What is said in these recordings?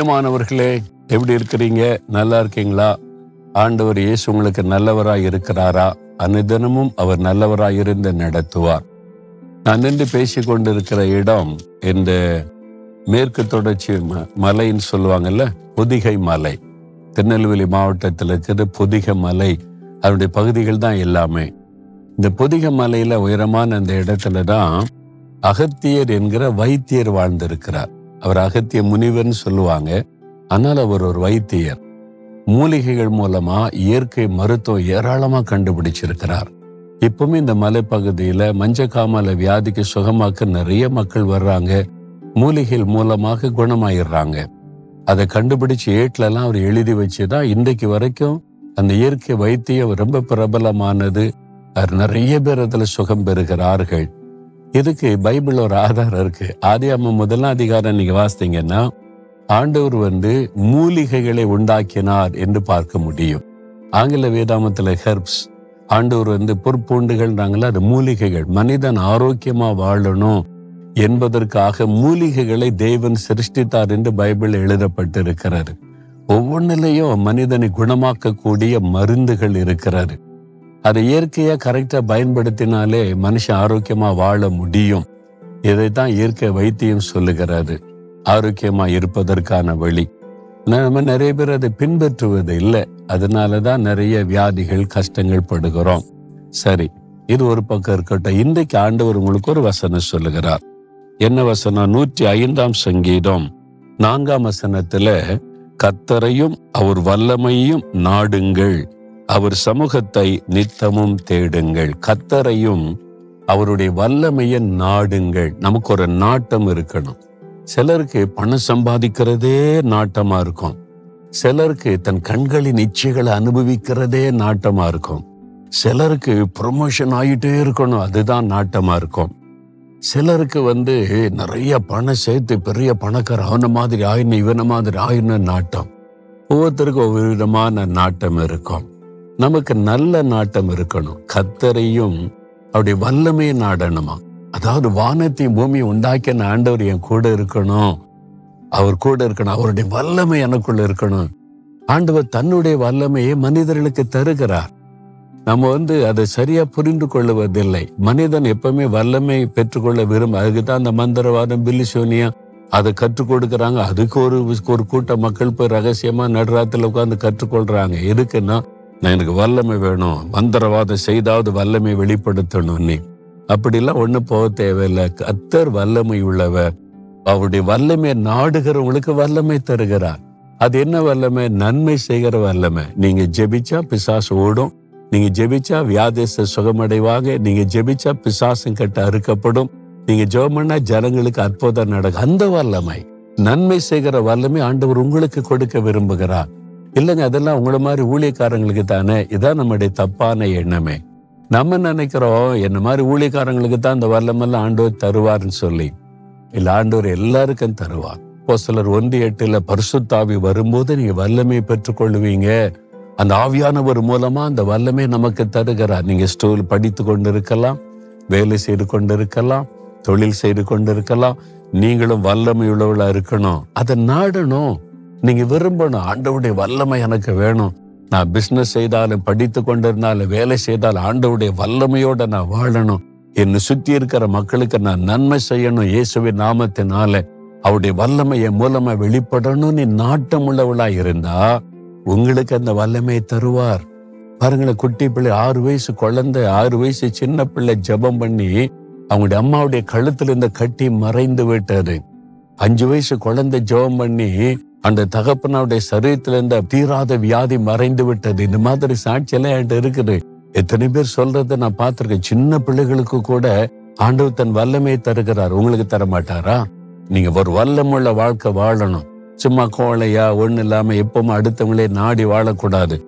பிரியமானவர்களே எப்படி இருக்கிறீங்க? நல்லா இருக்கீங்களா? ஆண்டவர் இயேசு உங்களுக்கு நல்லவராய் இருக்கிறாரா? அனுதினமும் அவர் நல்லவராய் இருந்து நடத்துவார். நான் நின்று பேசி கொண்டிருக்கிற இடம் இந்த மேற்கு தொடர்ச்சி ம- மலைன்னு சொல்லுவாங்கல்ல பொதிகை மலை. திருநெல்வேலி மாவட்டத்தில் இருக்கிற பொதிகை மலை அதனுடைய பகுதிகள் தான் எல்லாமே. இந்த பொதிகை மலையில உயரமான அந்த இடத்துல தான் அகத்தியர் என்கிற வைத்தியர் வாழ்ந்திருக்கிறார். அவர் அகத்திய முனிவர்னு சொல்லுவாங்க. ஆனால் அவர் ஒரு வைத்தியர். மூலிகைகள் மூலமா இயற்கை மருத்துவம் ஏராளமா கண்டுபிடிச்சிருக்கிறார். இப்பவுமே இந்த மலைப்பகுதியில மஞ்சக்காமல வியாதிக்கு சுகமாக்க நிறைய மக்கள் வர்றாங்க. மூலிகைகள் மூலமாக குணமாயிடுறாங்க. அதை கண்டுபிடிச்சு ஏட்லலாம் அவர் எழுதி வச்சுதான் இன்றைக்கு வரைக்கும் அந்த இயற்கை வைத்தியம் ரொம்ப பிரபலமானது. அவர் நிறைய பேர் அதுல சுகம் பெறுகிறார்கள். இதுக்கு பைபிள் ஒரு ஆதாரம் இருக்கு. ஆதியாம முதலாம் அதிகாரம் நீங்க வாசித்தீங்கன்னா ஆண்டவர் வந்து மூலிகைகளை உண்டாக்கினார் என்று பார்க்க முடியும். ஆங்கில வேதாமத்தில் ஹெர்ப்ஸ் ஆண்டவர் வந்து பொற்பூண்டுகள்ன்றாங்கள அது மூலிகைகள். மனிதன் ஆரோக்கியமா வாழணும் என்பதற்காக மூலிகைகளை தேவன் சிருஷ்டித்தார் என்று பைபிள் எழுதப்பட்டிருக்கிறாரு ஒவ்வொன்றிலையும் மனிதனை குணமாக்கக்கூடிய மருந்துகள் இருக்கிறாரு அதை இயற்கையா கரெக்டா பயன்படுத்தினாலே மனுஷன் ஆரோக்கியமா வாழ முடியும். இதைத்தான் இயற்கை வைத்தியம் சொல்லுகிறாரு. ஆரோக்கியமா இருப்பதற்கான வழி. நம்ம நிறைய பேர் அதை பின்பற்றுவது இல்லை. அதனாலதான் நிறைய வியாதிகள் கஷ்டங்கள் படுகிறோம். சரி இது ஒரு பக்கம் இருக்கட்டும். இன்றைக்கு ஆண்டவர் உங்களுக்கு ஒரு வசனம் சொல்லுகிறார். என்ன வசனம்? நூற்றி ஐந்தாம் சங்கீதம். நான்காம் வசனத்துல கத்தரையும் அவர் வல்லமையும் நாடுங்கள். அவர் சமூகத்தை நித்தமும் தேடுங்கள். கத்தரையும் அவருடைய வல்லமையை நாடுங்கள். நமக்கு ஒரு நாட்டம் இருக்கணும். சிலருக்கு பணம் சம்பாதிக்கிறதே நாட்டமா இருக்கும். சிலருக்கு தன் கண்களின் இச்சைகளை அனுபவிக்கிறதே நாட்டமா இருக்கும். சிலருக்கு ப்ரொமோஷன் ஆகிட்டே இருக்கணும். அதுதான் நாட்டமா இருக்கும். சிலருக்கு வந்து நிறைய பணம் சேர்த்து பெரிய பணக்கார அவன மாதிரி ஆயின இவன மாதிரி ஆயின நாட்டம். ஒவ்வொருத்தருக்கும் ஒவ்வொரு விதமான நாட்டம் இருக்கும். நமக்கு நல்ல நாட்டம் இருக்கணும். கத்தரையும் அவருடைய வல்லமையை நாடணுமா? அதாவது வானத்தையும் பூமியை உண்டாக்கின ஆண்டவர் என் கூட இருக்கணும். அவர் கூட இருக்கணும். அவருடைய வல்லமை எனக்குள்ள இருக்கணும். ஆண்டவர் தன்னுடைய வல்லமையை மனிதர்களுக்கு தருகிறார். நம்ம வந்து அதை சரியா புரிந்து கொள்ளுவதில்லை மனிதன் எப்பவுமே வல்லமை பெற்றுக்கொள்ள விரும்ப அதுக்கு தான் அந்த மந்திரவாதம் பில்லிசோனியா அதை கற்றுக் கொடுக்குறாங்க. அதுக்கு ஒரு ஒரு கூட்ட மக்கள் போய் ரகசியமா நடுராத்துல உட்காந்து கற்றுக்கொள்றாங்க. எதுக்குன்னா நான் எனக்கு வல்லமை வேணும். மந்திரவாதம் செய்தாவது வல்லமை வெளிப்படுத்தணும் நீ. அப்படிலாம் ஒன்றும் போக தேவையில்லை. கத்தர் வல்லமை உள்ளவர். அவருடைய வல்லமையை நாடுகிறவங்களுக்கு வல்லமை தருகிறார். அது என்ன வல்லமை? நன்மை செய்கிற வல்லமை. நீங்க ஜெபிச்சா பிசாசு ஓடும். நீங்க ஜெபிச்சா வியாதேச சுகமடைவாங்க. நீங்க ஜெபிச்சா பிசாசம் கட்ட அறுக்கப்படும். நீங்க ஜெபம்னா ஜனங்களுக்கு அற்புதம் நடக்கும். அந்த வல்லமை. நன்மை செய்கிற வல்லமை ஆண்டவர் உங்களுக்கு கொடுக்க விரும்புகிறார். இல்லைங்க அதெல்லாம் உங்களை மாதிரி ஊழியக்காரங்களுக்கு தானே. இதான் நம்முடைய தப்பான எண்ணமே. நம்ம நினைக்கிறோம் என்ன மாதிரி ஊழியக்காரங்களுக்கு தான் இந்த வல்லமெல்லாம் ஆண்டோர் தருவார்னு சொல்லி. இல்லை ஆண்டோர் எல்லாருக்கும் தருவார். இப்போ சிலர் ஒன்று எட்டுல பரிசுத்தாவி வரும்போது நீங்க வல்லமையை பெற்றுக்கொள்வீங்க. அந்த ஆவியானவர் மூலமா அந்த வல்லமை நமக்கு தருகிறார். நீங்க ஸ்டூல் படித்து கொண்டு இருக்கலாம் வேலை செய்து கொண்டு இருக்கலாம் தொழில் செய்து கொண்டு இருக்கலாம் நீங்களும் வல்லமை உள்ளவளா இருக்கணும். அதை நாடணும். நீங்க விரும்பணும் ஆண்டவுடைய வல்லமை எனக்கு வேணும். நான் பிசினஸ் செய்தாலும் படித்து கொண்டிருந்தாலும் வேலை செய்தாலும் ஆண்டவுடைய வல்லமையோட நான் வாழணும். என்னை சுத்தி இருக்கிற மக்களுக்கு நான் நன்மை செய்யணும் இயேசுவின் நாமத்தினால. அவருடைய வல்லமையை மூலமா வெளிப்படணும் நீ நாட்டம் உள்ளவளா இருந்தா உங்களுக்கு அந்த வல்லமையை தருவார். பாருங்களேன் குட்டி பிள்ளை ஆறு வயசு குழந்தை ஆறு வயசு சின்ன பிள்ளை ஜெபம் பண்ணி அவங்களுடைய அம்மாவுடைய கழுத்துல இருந்த கட்டி மறைந்து விட்டது. அஞ்சு வயசு குழந்தை ஜெபம் பண்ணி அந்த தகப்பனாவுடைய சரீரத்துல இருந்த தீராத வியாதி மறைந்து விட்டது. இந்த மாதிரி சாட்சியெல்லாம் என்கிட்ட இருக்குது. எத்தனை பேர் சொல்றதை நான் பார்த்திருக்கேன். சின்ன பிள்ளைகளுக்கு கூட ஆண்டவர் தன் வல்லமையை தருகிறார். உங்களுக்கு தர மாட்டாரா நீங்க ஒரு வல்லமுள்ள வாழ்க்கை வாழணும். சும்மா கோழையா ஒண்ணு இல்லாம எப்பவும் அடுத்தவங்களே நாடி வாழக்கூடாது.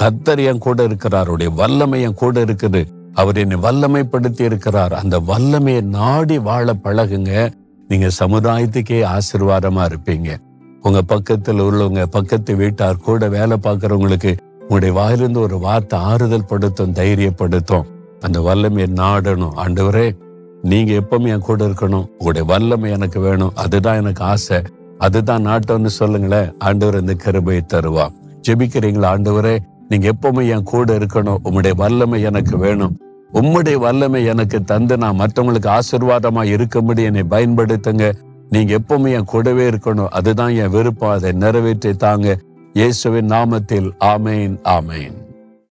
கத்தர் என் கூட இருக்கிறார். உடைய வல்லமை என் கூட இருக்குது. அவர் என்னை வல்லமைப்படுத்தி இருக்கிறார். அந்த வல்லமையை நாடி வாழ பழகுங்க. நீங்க சமுதாயத்துக்கே ஆசீர்வாதமா இருப்பீங்க. உங்க பக்கத்துல உள்ளவங்க பக்கத்து வீட்டார் கூட வேலை பார்க்கறவங்களுக்கு உங்களுடைய வாயிலிருந்து ஒரு வார்த்தை ஆறுதல் படுத்தும் தைரியப்படுத்தும். அந்த வல்லமையை நாடணும். ஆண்டவரே நீங்க எப்பவும் என் கூட இருக்கணும். உங்களுடைய வல்லமை எனக்கு வேணும். அதுதான் எனக்கு ஆசை. அதுதான் நாட்டம்னு சொல்லுங்களேன். ஆண்டவர் இந்த கருபையை தருவா. ஜெபிக்கிறீங்களா ஆண்டவரே? நீங்க எப்பவுமே என் கூட இருக்கணும். உம்முடைய வல்லமை எனக்கு வேணும். உம்முடைய வல்லமை எனக்கு தந்து நான் மற்றவங்களுக்கு ஆசிர்வாதமா இருக்கும்படி என்னை பயன்படுத்துங்க. நீங்க எப்பவுமே என் கூடவே இருக்கணும். அதுதான் என் விருப்பம் அதை நிறைவேற்றி தாங்க. இயேசுவின் நாமத்தில். ஆமேன் ஆமேன்.